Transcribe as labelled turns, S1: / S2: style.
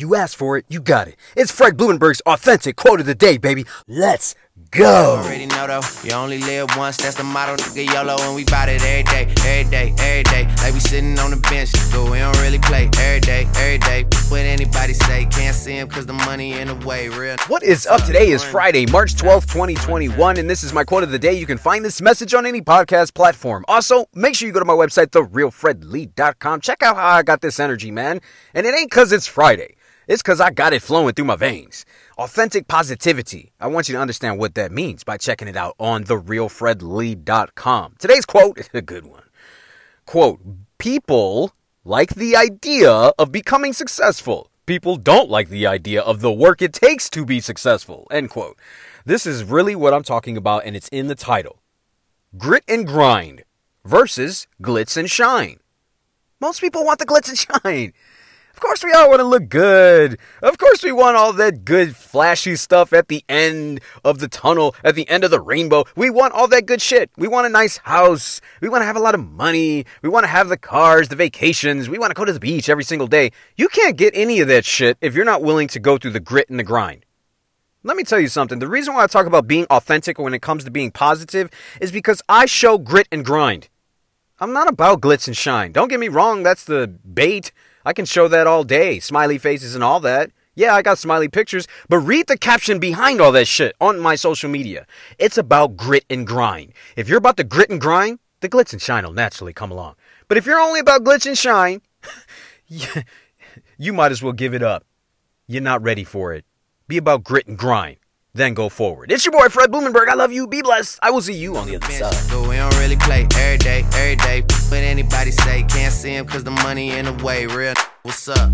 S1: You asked for it, you got it. It's Fred Blumenberg's authentic quote of the day, baby. Let's go.
S2: Already know though, you only live once. That's the motto, nigga. YOLO, and we bout it every day, every day, every day. Like we sitting on the bench, but we don't really play every day, every day. What anybody say, can't see him cause the money in the way. Real.
S1: What is up today is Friday, March 12th, 2021, and this is my quote of the day. You can find this message on any podcast platform. Also, make sure you go to my website, therealfredlee.com. Check out how I got this energy, man. And it ain't cause it's Friday. It's because I got it flowing through my veins. Authentic positivity. I want you to understand what that means by checking it out on therealfredlee.com. Today's quote is a good one. Quote, people like the idea of becoming successful. People don't like the idea of the work it takes to be successful. End quote. This is really what I'm talking about, and it's in the title. Grit and grind versus glitz and shine. Most people want the glitz and shine. Of course, we all want to look good. Of course, we want all that good, flashy stuff at the end of the tunnel, at the end of the rainbow. We want all that good shit. We want a nice house. We want to have a lot of money. We want to have the cars, the vacations. We want to go to the beach every single day. You can't get any of that shit if you're not willing to go through the grit and the grind. Let me tell you something. The reason why I talk about being authentic when it comes to being positive is because I show grit and grind. I'm not about glitz and shine. Don't get me wrong, that's the bait. I can show that all day, smiley faces and all that. Yeah, I got smiley pictures, but read the caption behind all that shit on my social media. It's about grit and grind. If you're about the grit and grind, the glitz and shine will naturally come along. But if you're only about glitz and shine, you might as well give it up. You're not ready for it. Be about grit and grind then go forward. It's your boy Fred Blumenberg. I love you. Be blessed. I will see you on the other side.
S2: But we don't really play every day, every day. What anybody say, can't see him cause the money in the way. Real, what's up?